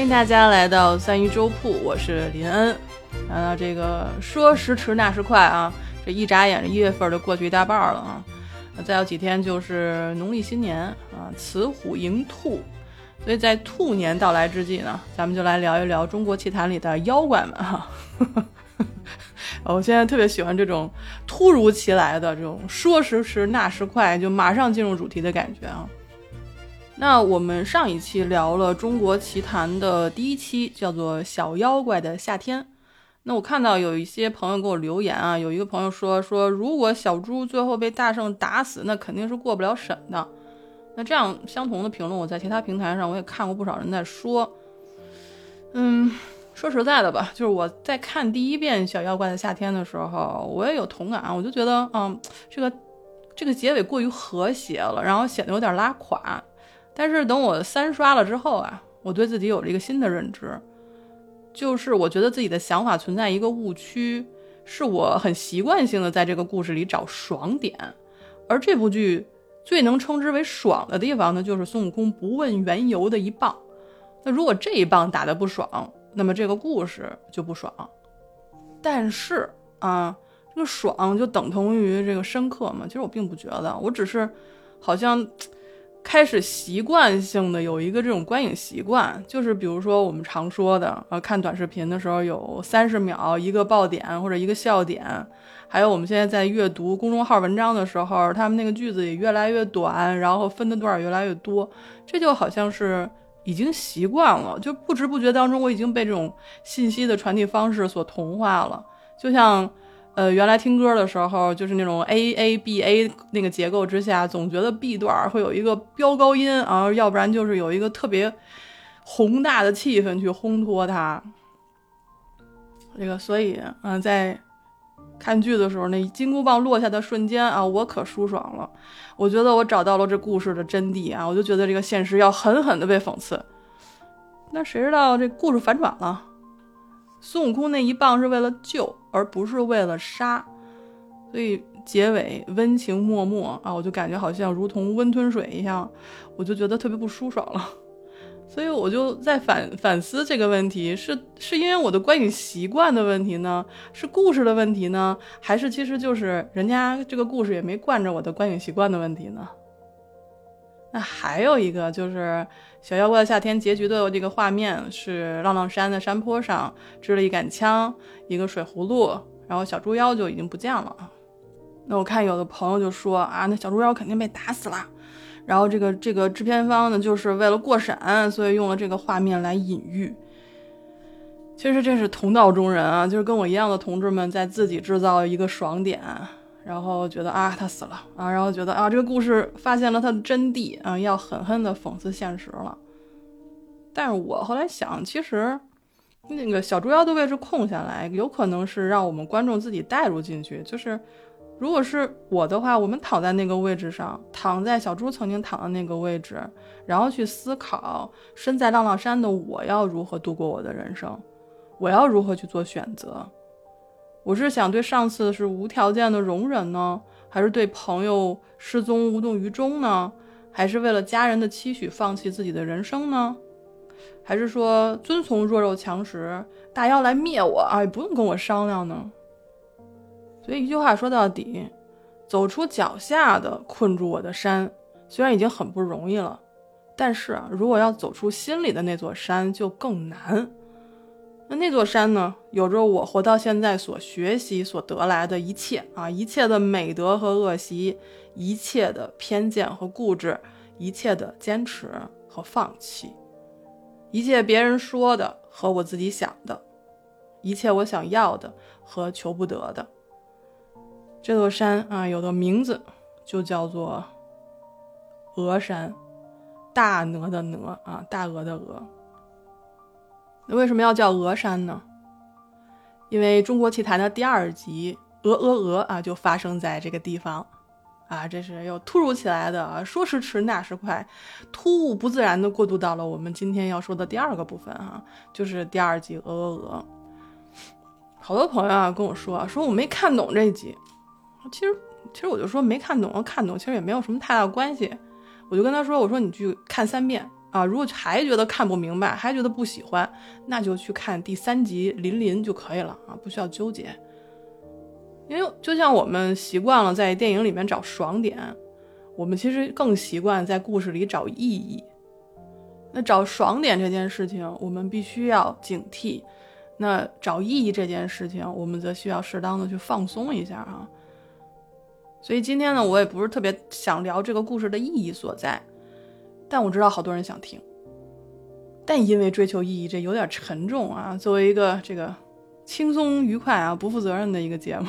欢迎大家来到三鱼粥铺，我是林恩。啊，这个说时迟那时快啊，这一眨眼，一月份就过去一大半了啊。再有几天就是农历新年啊，雌虎迎兔，所以在兔年到来之际呢，咱们就来聊一聊中国奇谭里的妖怪们哈。我现在特别喜欢这种突如其来的这种说时迟那时快，就马上进入主题的感觉啊。那我们上一期聊了中国奇谭的第一期，叫做《小妖怪的夏天》。那我看到有一些朋友给我留言啊，有一个朋友说说，如果小猪最后被大圣打死，那肯定是过不了审的。那这样相同的评论，我在其他平台上我也看过不少人在说。嗯，说实在的吧，就是我在看第一遍《小妖怪的夏天》的时候，我也有同感，我就觉得，嗯，这个这个结尾过于和谐了，然后显得有点拉垮。但是等我三刷了之后啊，我对自己有了一个新的认知，就是我觉得自己的想法存在一个误区，是我很习惯性的在这个故事里找爽点，而这部剧最能称之为爽的地方呢，就是孙悟空不问缘由的一棒。那如果这一棒打得不爽，那么这个故事就不爽。但是啊，这个爽就等同于这个深刻吗？其实我并不觉得，我只是好像。开始习惯性的有一个这种观影习惯，就是比如说我们常说的，呃，看短视频的时候有三十秒一个爆点或者一个笑点，还有我们现在在阅读公众号文章的时候，他们那个句子也越来越短，然后分的段儿越来越多，这就好像是已经习惯了，就不知不觉当中我已经被这种信息的传递方式所同化了，就像。呃，原来听歌的时候就是那种 A A B A 那个结构之下，总觉得 B 段会有一个飙高音啊，要不然就是有一个特别宏大的气氛去烘托它。这个，所以嗯，在看剧的时候，那金箍棒落下的瞬间啊，我可舒爽了。我觉得我找到了这故事的真谛啊，我就觉得这个现实要狠狠的被讽刺。那谁知道这故事反转了？孙悟空那一棒是为了救，而不是为了杀，所以结尾温情脉脉啊，我就感觉好像如同温吞水一样，我就觉得特别不舒爽了。所以我就在反反思这个问题：是是因为我的观影习惯的问题呢？是故事的问题呢？还是其实就是人家这个故事也没惯着我的观影习惯的问题呢？那还有一个就是。小妖怪的夏天结局的这个画面是浪浪山的山坡上支了一杆枪，一个水葫芦，然后小猪妖就已经不见了。那我看有的朋友就说啊，那小猪妖肯定被打死了。然后这个这个制片方呢，就是为了过审，所以用了这个画面来隐喻。其实这是同道中人啊，就是跟我一样的同志们在自己制造一个爽点。然后觉得啊，他死了啊，然后觉得啊，这个故事发现了它的真谛啊，要狠狠地讽刺现实了。但是我后来想，其实那个小猪妖的位置空下来，有可能是让我们观众自己带入进去。就是如果是我的话，我们躺在那个位置上，躺在小猪曾经躺的那个位置，然后去思考身在浪浪山的我要如何度过我的人生，我要如何去做选择。我是想对上次是无条件的容忍呢，还是对朋友失踪无动于衷呢？还是为了家人的期许放弃自己的人生呢？还是说遵从弱肉强食，大妖来灭我啊，也不用跟我商量呢？所以一句话说到底，走出脚下的困住我的山，虽然已经很不容易了，但是啊，如果要走出心里的那座山，就更难。那那座山呢？有着我活到现在所学习所得来的一切啊，一切的美德和恶习，一切的偏见和固执，一切的坚持和放弃，一切别人说的和我自己想的，一切我想要的和求不得的。这座山啊，有个名字，就叫做鹅山，大鹅的鹅啊，大鹅的鹅。为什么要叫鹅山呢？因为中国奇谭的第二集《鹅鹅鹅》啊，就发生在这个地方，啊，这是又突如其来的，说时迟那时快，突兀不自然的过渡到了我们今天要说的第二个部分哈，就是第二集《鹅鹅鹅》。好多朋友啊跟我说，说我没看懂这集，其实其实我就说没看懂和看懂其实也没有什么太大关系，我就跟他说，我说你去看三遍啊，如果还觉得看不明白，还觉得不喜欢，那就去看第三集《林林》就可以了啊，不需要纠结。因为就像我们习惯了在电影里面找爽点，我们其实更习惯在故事里找意义。那找爽点这件事情，我们必须要警惕；那找意义这件事情，我们则需要适当的去放松一下啊。所以今天呢，我也不是特别想聊这个故事的意义所在，但我知道好多人想听。但因为追求意义，这有点沉重啊。作为一个这个。轻松愉快啊，不负责任的一个节目。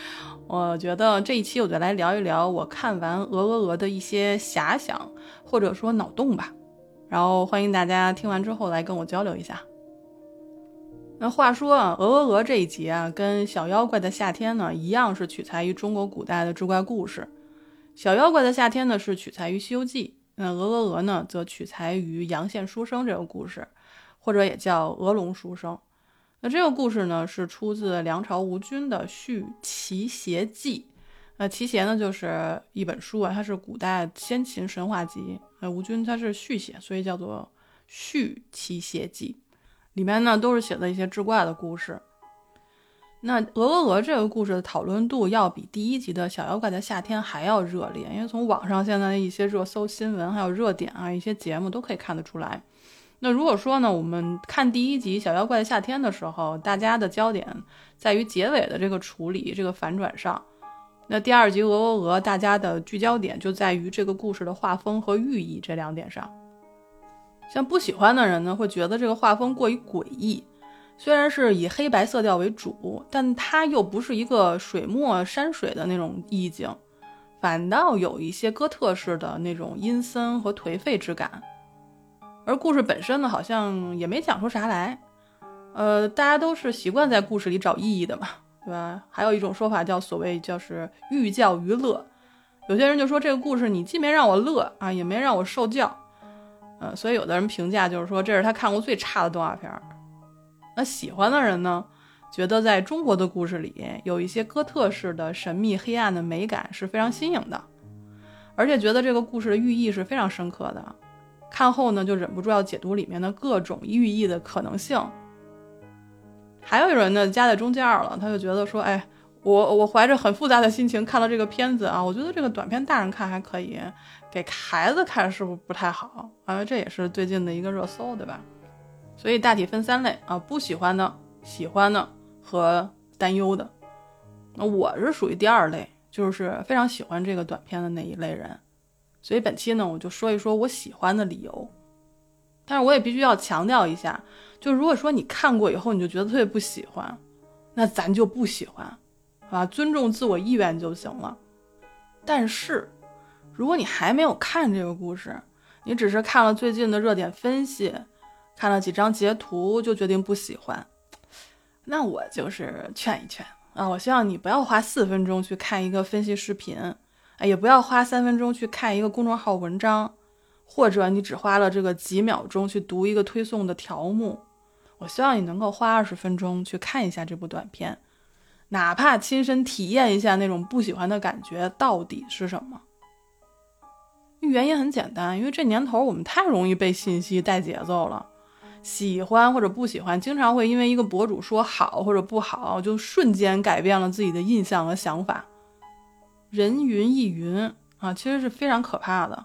我觉得这一期我就来聊一聊我看完《鹅鹅鹅》的一些遐想或者说脑洞吧。然后欢迎大家听完之后来跟我交流一下。那话说啊，《鹅鹅鹅》这一集啊，跟《小妖怪的夏天》呢一样，是取材于中国古代的志怪故事。《小妖怪的夏天》呢是取材于《西游记》，那《鹅鹅鹅》呢则取材于阳羡书生这个故事，或者也叫鹅龙书生。那这个故事呢，是出自梁朝吴军的《续齐邪记》。那齐邪呢，就是一本书啊，它是古代先秦神话集。那吴军他是续写，所以叫做《续齐邪记》。里面呢，都是写的一些志怪的故事。那《鹅鹅鹅》这个故事的讨论度要比第一集的《小妖怪的夏天》还要热烈，因为从网上现在的一些热搜新闻，还有热点啊，一些节目都可以看得出来。那如果说呢，我们看第一集《小妖怪的夏天》的时候，大家的焦点在于结尾的这个处理、这个反转上。那第二集《鹅鹅鹅》，大家的聚焦点就在于这个故事的画风和寓意这两点上。像不喜欢的人呢，会觉得这个画风过于诡异，虽然是以黑白色调为主，但它又不是一个水墨山水的那种意境，反倒有一些哥特式的那种阴森和颓废之感。而故事本身呢，好像也没讲出啥来，呃，大家都是习惯在故事里找意义的嘛，对吧？还有一种说法叫所谓叫是寓教于乐，有些人就说这个故事你既没让我乐啊，也没让我受教，呃，所以有的人评价就是说这是他看过最差的动画片儿。那喜欢的人呢，觉得在中国的故事里有一些哥特式的神秘黑暗的美感是非常新颖的，而且觉得这个故事的寓意是非常深刻的。看后呢，就忍不住要解读里面的各种寓意的可能性。还有人呢，夹在中间了，他就觉得说：“哎，我我怀着很复杂的心情看了这个片子啊，我觉得这个短片大人看还可以，给孩子看是不是不太好？啊，这也是最近的一个热搜，对吧？所以大体分三类啊：不喜欢的、喜欢的和担忧的。那我是属于第二类，就是非常喜欢这个短片的那一类人。”所以本期呢，我就说一说我喜欢的理由，但是我也必须要强调一下，就如果说你看过以后你就觉得特别不喜欢，那咱就不喜欢，啊，尊重自我意愿就行了。但是，如果你还没有看这个故事，你只是看了最近的热点分析，看了几张截图就决定不喜欢，那我就是劝一劝啊，我希望你不要花四分钟去看一个分析视频。哎，也不要花三分钟去看一个公众号文章，或者你只花了这个几秒钟去读一个推送的条目。我希望你能够花二十分钟去看一下这部短片，哪怕亲身体验一下那种不喜欢的感觉到底是什么。原因很简单，因为这年头我们太容易被信息带节奏了，喜欢或者不喜欢，经常会因为一个博主说好或者不好，就瞬间改变了自己的印象和想法。人云亦云啊，其实是非常可怕的。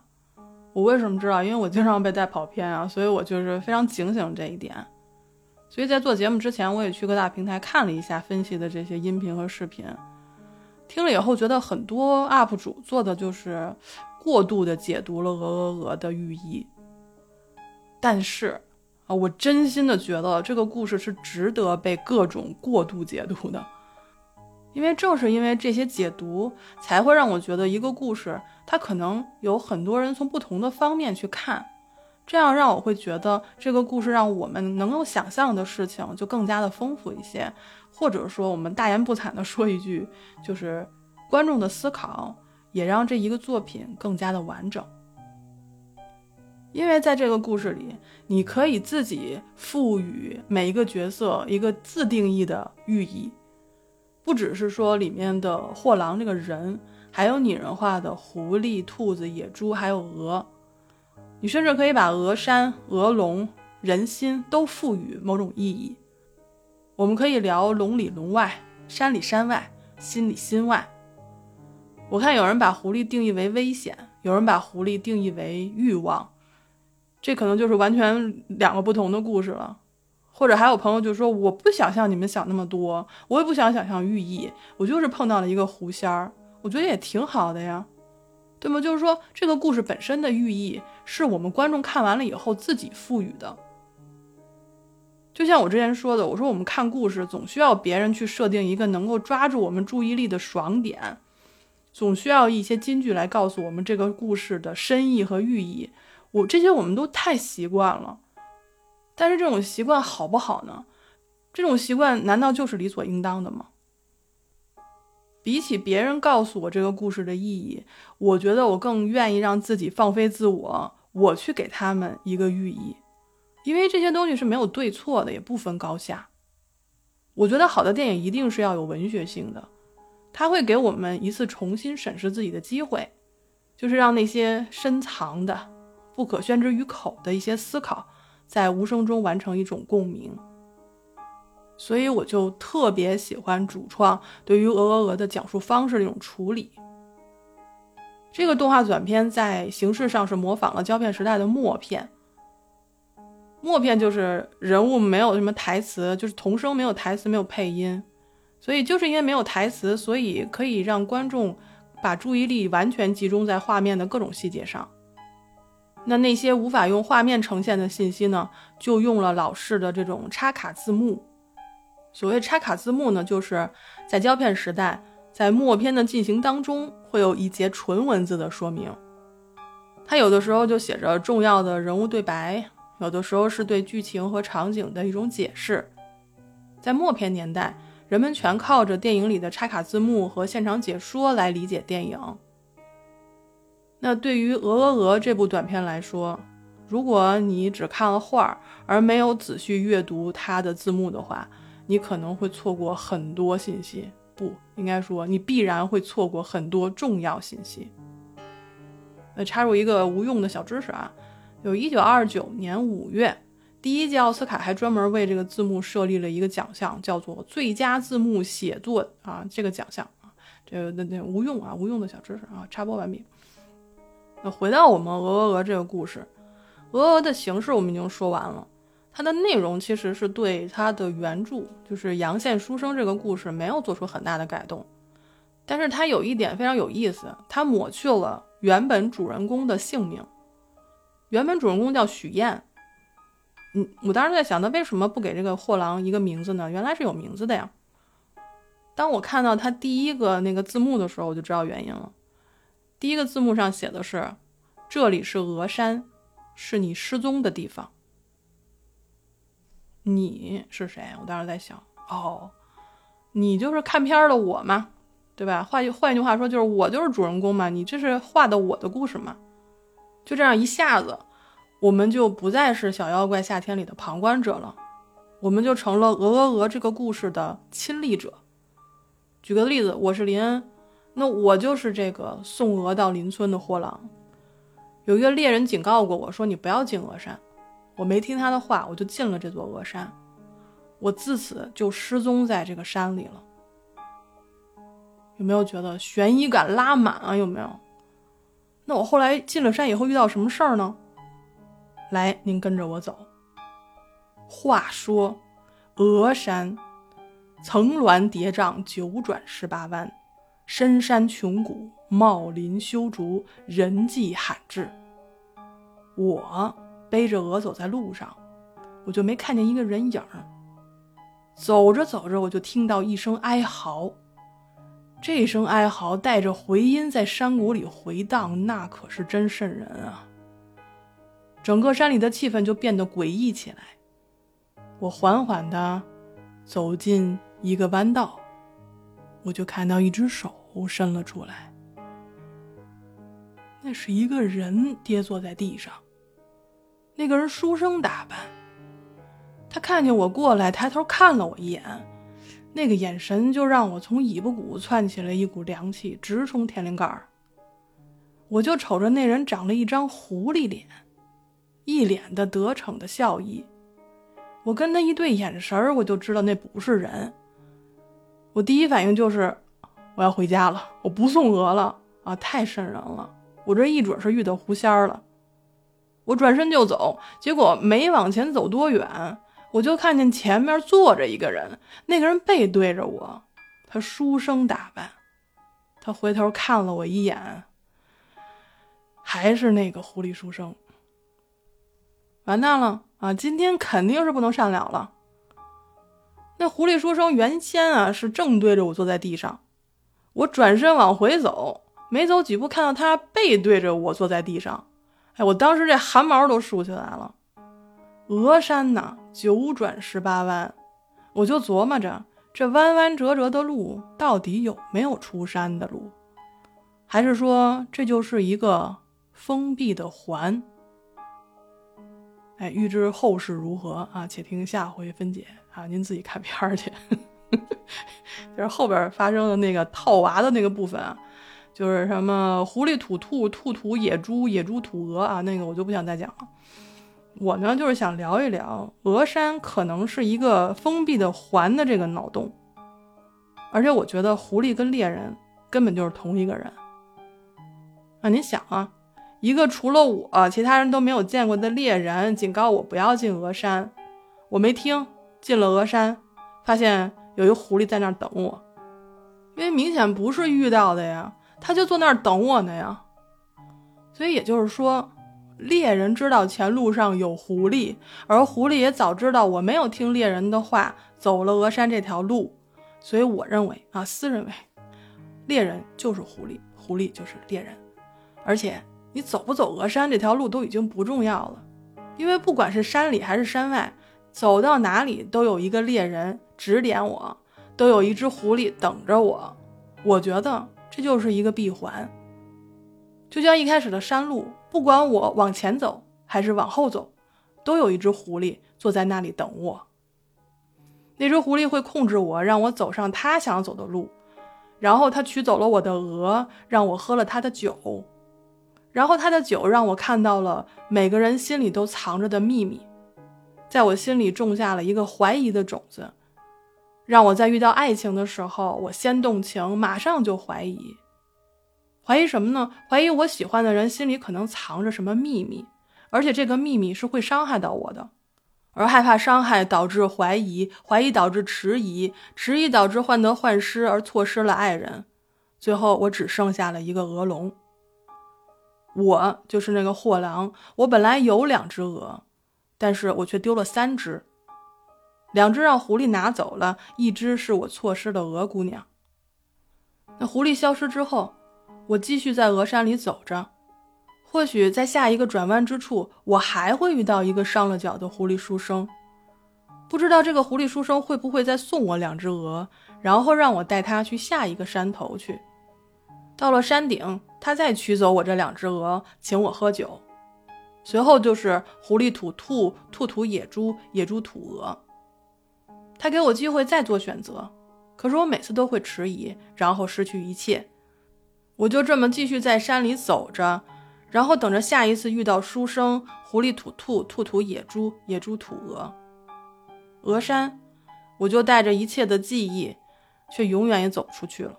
我为什么知道？因为我经常被带跑偏啊，所以我就是非常警醒这一点。所以在做节目之前，我也去各大平台看了一下分析的这些音频和视频，听了以后觉得很多 UP 主做的就是过度的解读了鹅鹅鹅的寓意。但是我真心的觉得这个故事是值得被各种过度解读的。因为正是因为这些解读，才会让我觉得一个故事，它可能有很多人从不同的方面去看，这样让我会觉得这个故事让我们能够想象的事情就更加的丰富一些，或者说我们大言不惭的说一句，就是观众的思考也让这一个作品更加的完整。因为在这个故事里，你可以自己赋予每一个角色一个自定义的寓意。不只是说里面的货郎这个人，还有拟人化的狐狸、兔子、野猪，还有鹅。你甚至可以把鹅山、鹅龙、人心都赋予某种意义。我们可以聊龙里龙外、山里山外、心里心外。我看有人把狐狸定义为危险，有人把狐狸定义为欲望，这可能就是完全两个不同的故事了。或者还有朋友就说：“我不想像你们想那么多，我也不想想象寓意，我就是碰到了一个狐仙儿，我觉得也挺好的呀，对吗？就是说这个故事本身的寓意是我们观众看完了以后自己赋予的。就像我之前说的，我说我们看故事总需要别人去设定一个能够抓住我们注意力的爽点，总需要一些金句来告诉我们这个故事的深意和寓意。我这些我们都太习惯了。”但是这种习惯好不好呢？这种习惯难道就是理所应当的吗？比起别人告诉我这个故事的意义，我觉得我更愿意让自己放飞自我，我去给他们一个寓意，因为这些东西是没有对错的，也不分高下。我觉得好的电影一定是要有文学性的，它会给我们一次重新审视自己的机会，就是让那些深藏的、不可宣之于口的一些思考。在无声中完成一种共鸣，所以我就特别喜欢主创对于《鹅鹅鹅》的讲述方式的一种处理。这个动画短片在形式上是模仿了胶片时代的默片，默片就是人物没有什么台词，就是童声没有台词，没有配音，所以就是因为没有台词，所以可以让观众把注意力完全集中在画面的各种细节上。那那些无法用画面呈现的信息呢，就用了老式的这种插卡字幕。所谓插卡字幕呢，就是在胶片时代，在默片的进行当中，会有一节纯文字的说明。它有的时候就写着重要的人物对白，有的时候是对剧情和场景的一种解释。在默片年代，人们全靠着电影里的插卡字幕和现场解说来理解电影。那对于《鹅鹅鹅》这部短片来说，如果你只看了画儿而没有仔细阅读它的字幕的话，你可能会错过很多信息。不应该说，你必然会错过很多重要信息。那插入一个无用的小知识啊，有一九二九年五月，第一届奥斯卡还专门为这个字幕设立了一个奖项，叫做最佳字幕写作啊，这个奖项啊，这个那那无用啊，无用的小知识啊，插播完毕。那回到我们《鹅鹅鹅》这个故事，《鹅鹅鹅》的形式我们已经说完了，它的内容其实是对它的原著，就是阳羡书生这个故事没有做出很大的改动，但是它有一点非常有意思，它抹去了原本主人公的姓名，原本主人公叫许燕，嗯，我当时在想，他为什么不给这个货郎一个名字呢？原来是有名字的呀。当我看到他第一个那个字幕的时候，我就知道原因了。第一个字幕上写的是：“这里是峨山，是你失踪的地方。”你是谁？我当时在想，哦，你就是看片的我嘛，对吧？换换一句话说，就是我就是主人公嘛。你这是画的我的故事嘛？就这样一下子，我们就不再是小妖怪夏天里的旁观者了，我们就成了鹅鹅鹅这个故事的亲历者。举个例子，我是林恩。那我就是这个送鹅到邻村的货郎。有一个猎人警告过我说：“你不要进鹅山。”我没听他的话，我就进了这座鹅山。我自此就失踪在这个山里了。有没有觉得悬疑感拉满啊？有没有？那我后来进了山以后遇到什么事儿呢？来，您跟着我走。话说，鹅山层峦叠嶂，九转十八弯。深山穷谷，茂林修竹，人迹罕至。我背着鹅走在路上，我就没看见一个人影儿。走着走着，我就听到一声哀嚎，这声哀嚎带着回音在山谷里回荡，那可是真瘆人啊！整个山里的气氛就变得诡异起来。我缓缓地走进一个弯道。我就看到一只手伸了出来，那是一个人跌坐在地上。那个人书生打扮，他看见我过来，抬头看了我一眼，那个眼神就让我从尾巴骨窜起了一股凉气，直冲天灵盖儿。我就瞅着那人长了一张狐狸脸，一脸的得逞的笑意。我跟他一对眼神儿我就知道那不是人。我第一反应就是我要回家了，我不送鹅了啊！太瘆人了，我这一准是遇到狐仙儿了。我转身就走，结果没往前走多远，我就看见前面坐着一个人，那个人背对着我，他书生打扮，他回头看了我一眼，还是那个狐狸书生。完蛋了啊！今天肯定是不能善了了。那狐狸书生原先啊是正对着我坐在地上，我转身往回走，没走几步看到他背对着我坐在地上。哎，我当时这汗毛都竖起来了。峨山呐，九转十八弯，我就琢磨着，这弯弯折折的路到底有没有出山的路，还是说这就是一个封闭的环？哎，欲知后事如何啊，且听下回分解啊！您自己看片儿去。就是后边发生的那个套娃的那个部分啊。就是什么狐狸吐兔，兔吐野猪，野猪吐鹅啊，那个我就不想再讲了。我呢就是想聊一聊峨山可能是一个封闭的环的这个脑洞，而且我觉得狐狸跟猎人根本就是同一个人。啊，您想啊，一个除了我其他人都没有见过的猎人警告我不要进峨山，我没听，进了峨山，发现有一狐狸在那儿等我，因为明显不是遇到的呀。他就坐那儿等我呢呀，所以也就是说，猎人知道前路上有狐狸，而狐狸也早知道我没有听猎人的话，走了峨山这条路，所以我认为啊，私认为，猎人就是狐狸，狐狸就是猎人，而且你走不走峨山这条路都已经不重要了，因为不管是山里还是山外，走到哪里都有一个猎人指点我，都有一只狐狸等着我，我觉得。这就是一个闭环，就像一开始的山路，不管我往前走还是往后走，都有一只狐狸坐在那里等我。那只狐狸会控制我，让我走上它想走的路，然后它取走了我的鹅，让我喝了它的酒，然后它的酒让我看到了每个人心里都藏着的秘密，在我心里种下了一个怀疑的种子。让我在遇到爱情的时候，我先动情，马上就怀疑，怀疑什么呢？怀疑我喜欢的人心里可能藏着什么秘密，而且这个秘密是会伤害到我的，而害怕伤害导致怀疑，怀疑导致迟疑，迟疑导致患得患失而错失了爱人，最后我只剩下了一个鹅笼。我就是那个货郎，我本来有两只鹅，但是我却丢了三只。两只让狐狸拿走了，一只是我错失的鹅姑娘。那狐狸消失之后，我继续在鹅山里走着，或许在下一个转弯之处，我还会遇到一个伤了脚的狐狸书生。不知道这个狐狸书生会不会再送我两只鹅，然后让我带他去下一个山头去。到了山顶，他再取走我这两只鹅，请我喝酒。随后就是狐狸吐兔，兔吐野猪，野猪吐鹅。他给我机会再做选择，可是我每次都会迟疑，然后失去一切。我就这么继续在山里走着，然后等着下一次遇到书生。狐狸吐兔，兔吐野猪，野猪吐鹅。鹅山，我就带着一切的记忆，却永远也走不出去了。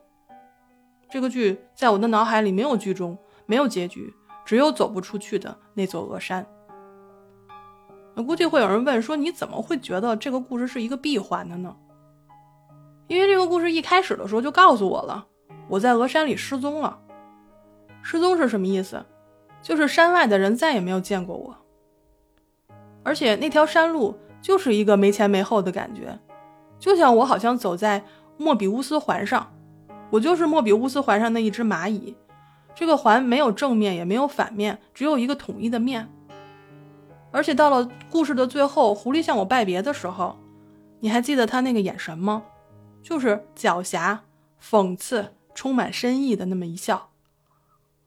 这个剧在我的脑海里没有剧终，没有结局，只有走不出去的那座鹅山。那估计会有人问说：“你怎么会觉得这个故事是一个闭环的呢？”因为这个故事一开始的时候就告诉我了，我在峨山里失踪了。失踪是什么意思？就是山外的人再也没有见过我，而且那条山路就是一个没前没后的感觉，就像我好像走在莫比乌斯环上，我就是莫比乌斯环上那一只蚂蚁。这个环没有正面也没有反面，只有一个统一的面。而且到了故事的最后，狐狸向我拜别的时候，你还记得他那个眼神吗？就是狡黠、讽刺、充满深意的那么一笑。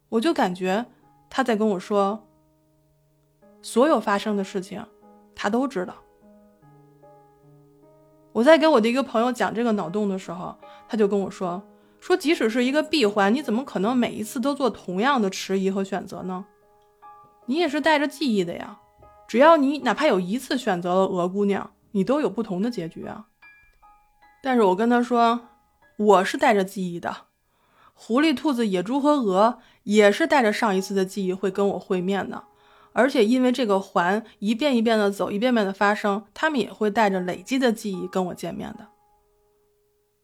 我就感觉他在跟我说，所有发生的事情，他都知道。我在给我的一个朋友讲这个脑洞的时候，他就跟我说，说即使是一个闭环，你怎么可能每一次都做同样的迟疑和选择呢？你也是带着记忆的呀。只要你哪怕有一次选择了鹅姑娘，你都有不同的结局啊。但是我跟他说，我是带着记忆的，狐狸、兔子、野猪和鹅也是带着上一次的记忆会跟我会面的。而且因为这个环一遍一遍的走，一遍遍的发生，他们也会带着累积的记忆跟我见面的。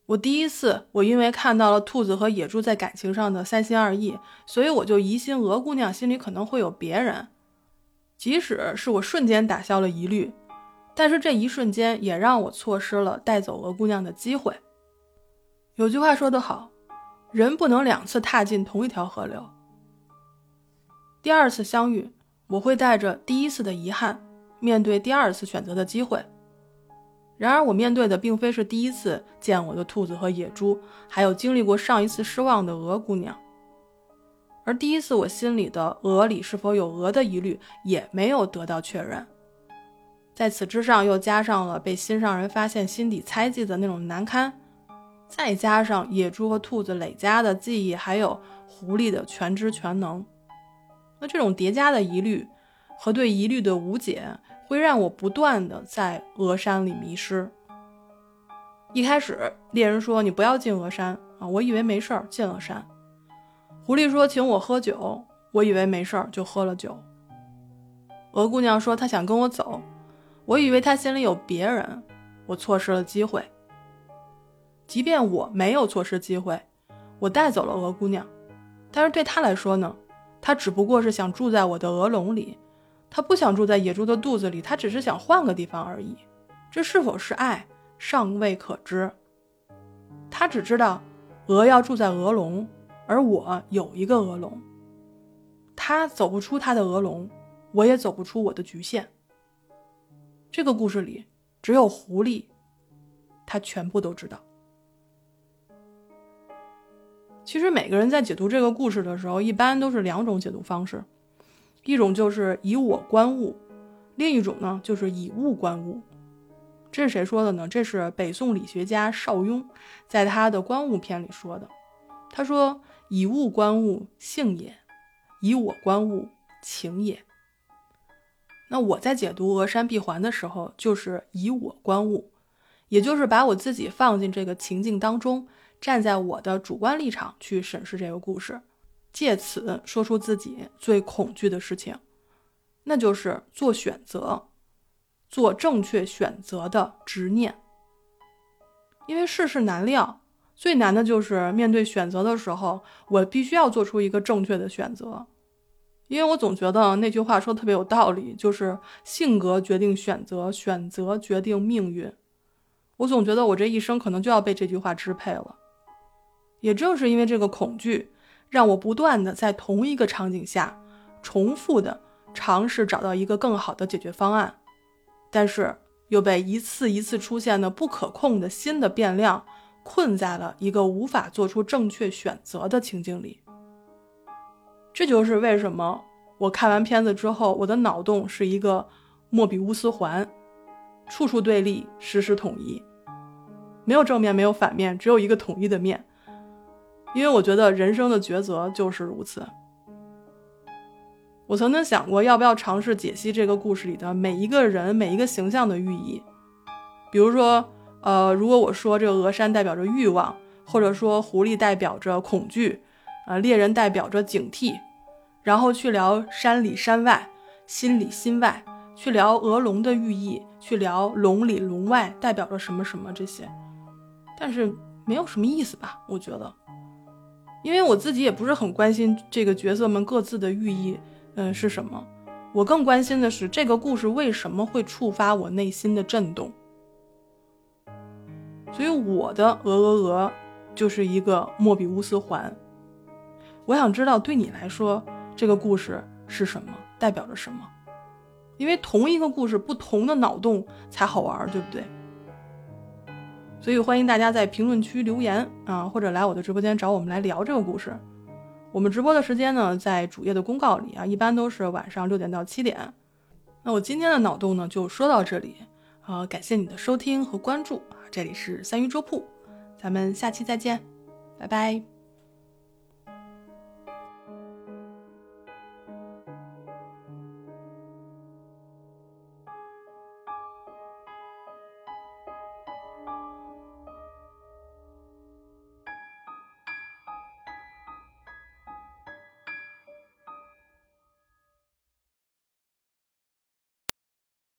我第一次，我因为看到了兔子和野猪在感情上的三心二意，所以我就疑心鹅姑娘心里可能会有别人。即使是我瞬间打消了疑虑，但是这一瞬间也让我错失了带走鹅姑娘的机会。有句话说得好，人不能两次踏进同一条河流。第二次相遇。我会带着第一次的遗憾，面对第二次选择的机会。然而，我面对的并非是第一次见我的兔子和野猪，还有经历过上一次失望的鹅姑娘。而第一次我心里的鹅里是否有鹅的疑虑，也没有得到确认。在此之上，又加上了被心上人发现心底猜忌的那种难堪，再加上野猪和兔子累加的记忆，还有狐狸的全知全能。那这种叠加的疑虑和对疑虑的无解，会让我不断的在鹅山里迷失。一开始猎人说你不要进鹅山啊，我以为没事儿，进了山。狐狸说请我喝酒，我以为没事儿，就喝了酒。鹅姑娘说她想跟我走，我以为她心里有别人，我错失了机会。即便我没有错失机会，我带走了鹅姑娘，但是对她来说呢？她只不过是想住在我的鹅笼里，他不想住在野猪的肚子里，他只是想换个地方而已。这是否是爱，尚未可知。他只知道，鹅要住在鹅笼，而我有一个鹅笼。他走不出他的鹅笼，我也走不出我的局限。这个故事里，只有狐狸，他全部都知道。其实每个人在解读这个故事的时候，一般都是两种解读方式，一种就是以我观物，另一种呢就是以物观物。这是谁说的呢？这是北宋理学家邵雍在他的《观物》篇里说的。他说：“以物观物，性也；以我观物，情也。”那我在解读峨山闭环的时候，就是以我观物，也就是把我自己放进这个情境当中。站在我的主观立场去审视这个故事，借此说出自己最恐惧的事情，那就是做选择，做正确选择的执念。因为世事难料，最难的就是面对选择的时候，我必须要做出一个正确的选择。因为我总觉得那句话说特别有道理，就是性格决定选择，选择决定命运。我总觉得我这一生可能就要被这句话支配了。也正是因为这个恐惧，让我不断的在同一个场景下，重复的尝试找到一个更好的解决方案，但是又被一次一次出现的不可控的新的变量困在了一个无法做出正确选择的情境里。这就是为什么我看完片子之后，我的脑洞是一个莫比乌斯环，处处对立，时时统一，没有正面，没有反面，只有一个统一的面。因为我觉得人生的抉择就是如此。我曾经想过，要不要尝试解析这个故事里的每一个人、每一个形象的寓意。比如说，呃，如果我说这个鹅山代表着欲望，或者说狐狸代表着恐惧，呃，猎人代表着警惕，然后去聊山里山外、心里心外，去聊鹅龙的寓意，去聊龙里龙外代表着什么什么这些，但是没有什么意思吧？我觉得。因为我自己也不是很关心这个角色们各自的寓意，嗯，是什么？我更关心的是这个故事为什么会触发我内心的震动。所以我的鹅鹅鹅就是一个莫比乌斯环。我想知道对你来说这个故事是什么，代表着什么？因为同一个故事，不同的脑洞才好玩，对不对？所以欢迎大家在评论区留言啊，或者来我的直播间找我们来聊这个故事。我们直播的时间呢，在主页的公告里啊，一般都是晚上六点到七点。那我今天的脑洞呢，就说到这里啊，感谢你的收听和关注啊，这里是三鱼粥铺，咱们下期再见，拜拜。